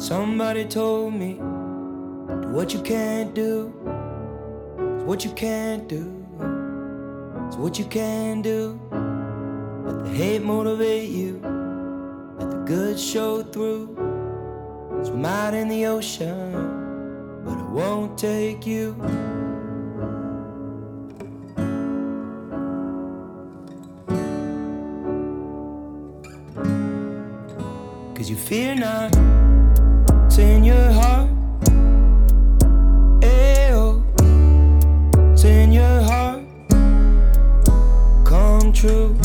Somebody told me do what you can't do. It's what you can't do. It's what you can do. Let the hate motivate you. Let the good show through. Swim out in the ocean, but it won't take you. Cause you fear not, in your heart. Ayo, it's in your heart. Come true.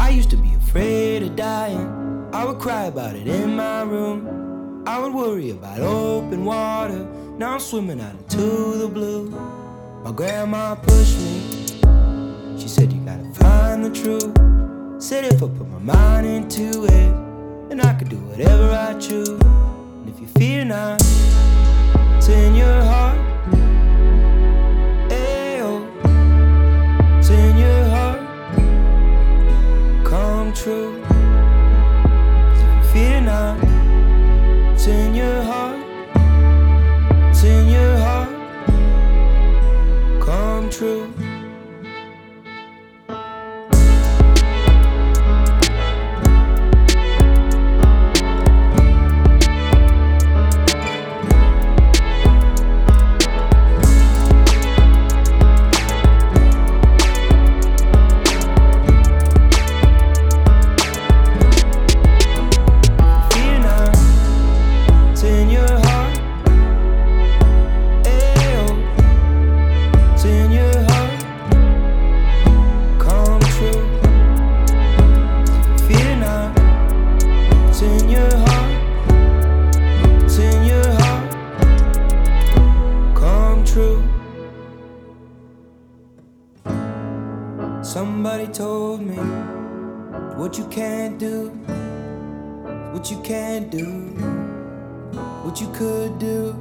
I used to be afraid of dying. I would cry about it in my room. I would worry about open water. Now I'm swimming out into the blue. My grandma pushed me. She said, You gotta find the truth. Said, if I put my mind into it, then I could do whatever I choose. And if you fear not, it's in your heart. Ayo, it's in your heart. Come true. 'Cause if you fear not, it's in your heart. It's in your heart. Come true. Somebody told me what you can't do what you can't do, what you could do.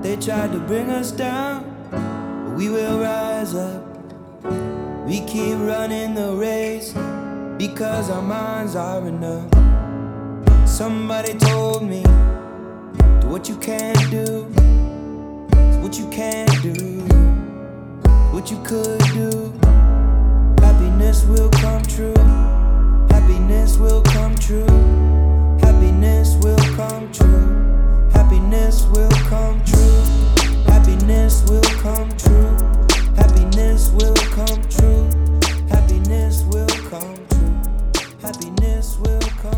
They tried to bring us down, but we will rise up. We keep running the race because our minds are enough. Somebody told me, what you can't do, what you can't do, what you could do. Happiness will come true. Happiness will come true. Happiness will come true. Happiness will come true. Happiness will come true. Happiness will come true. Happiness will come true. Happiness will come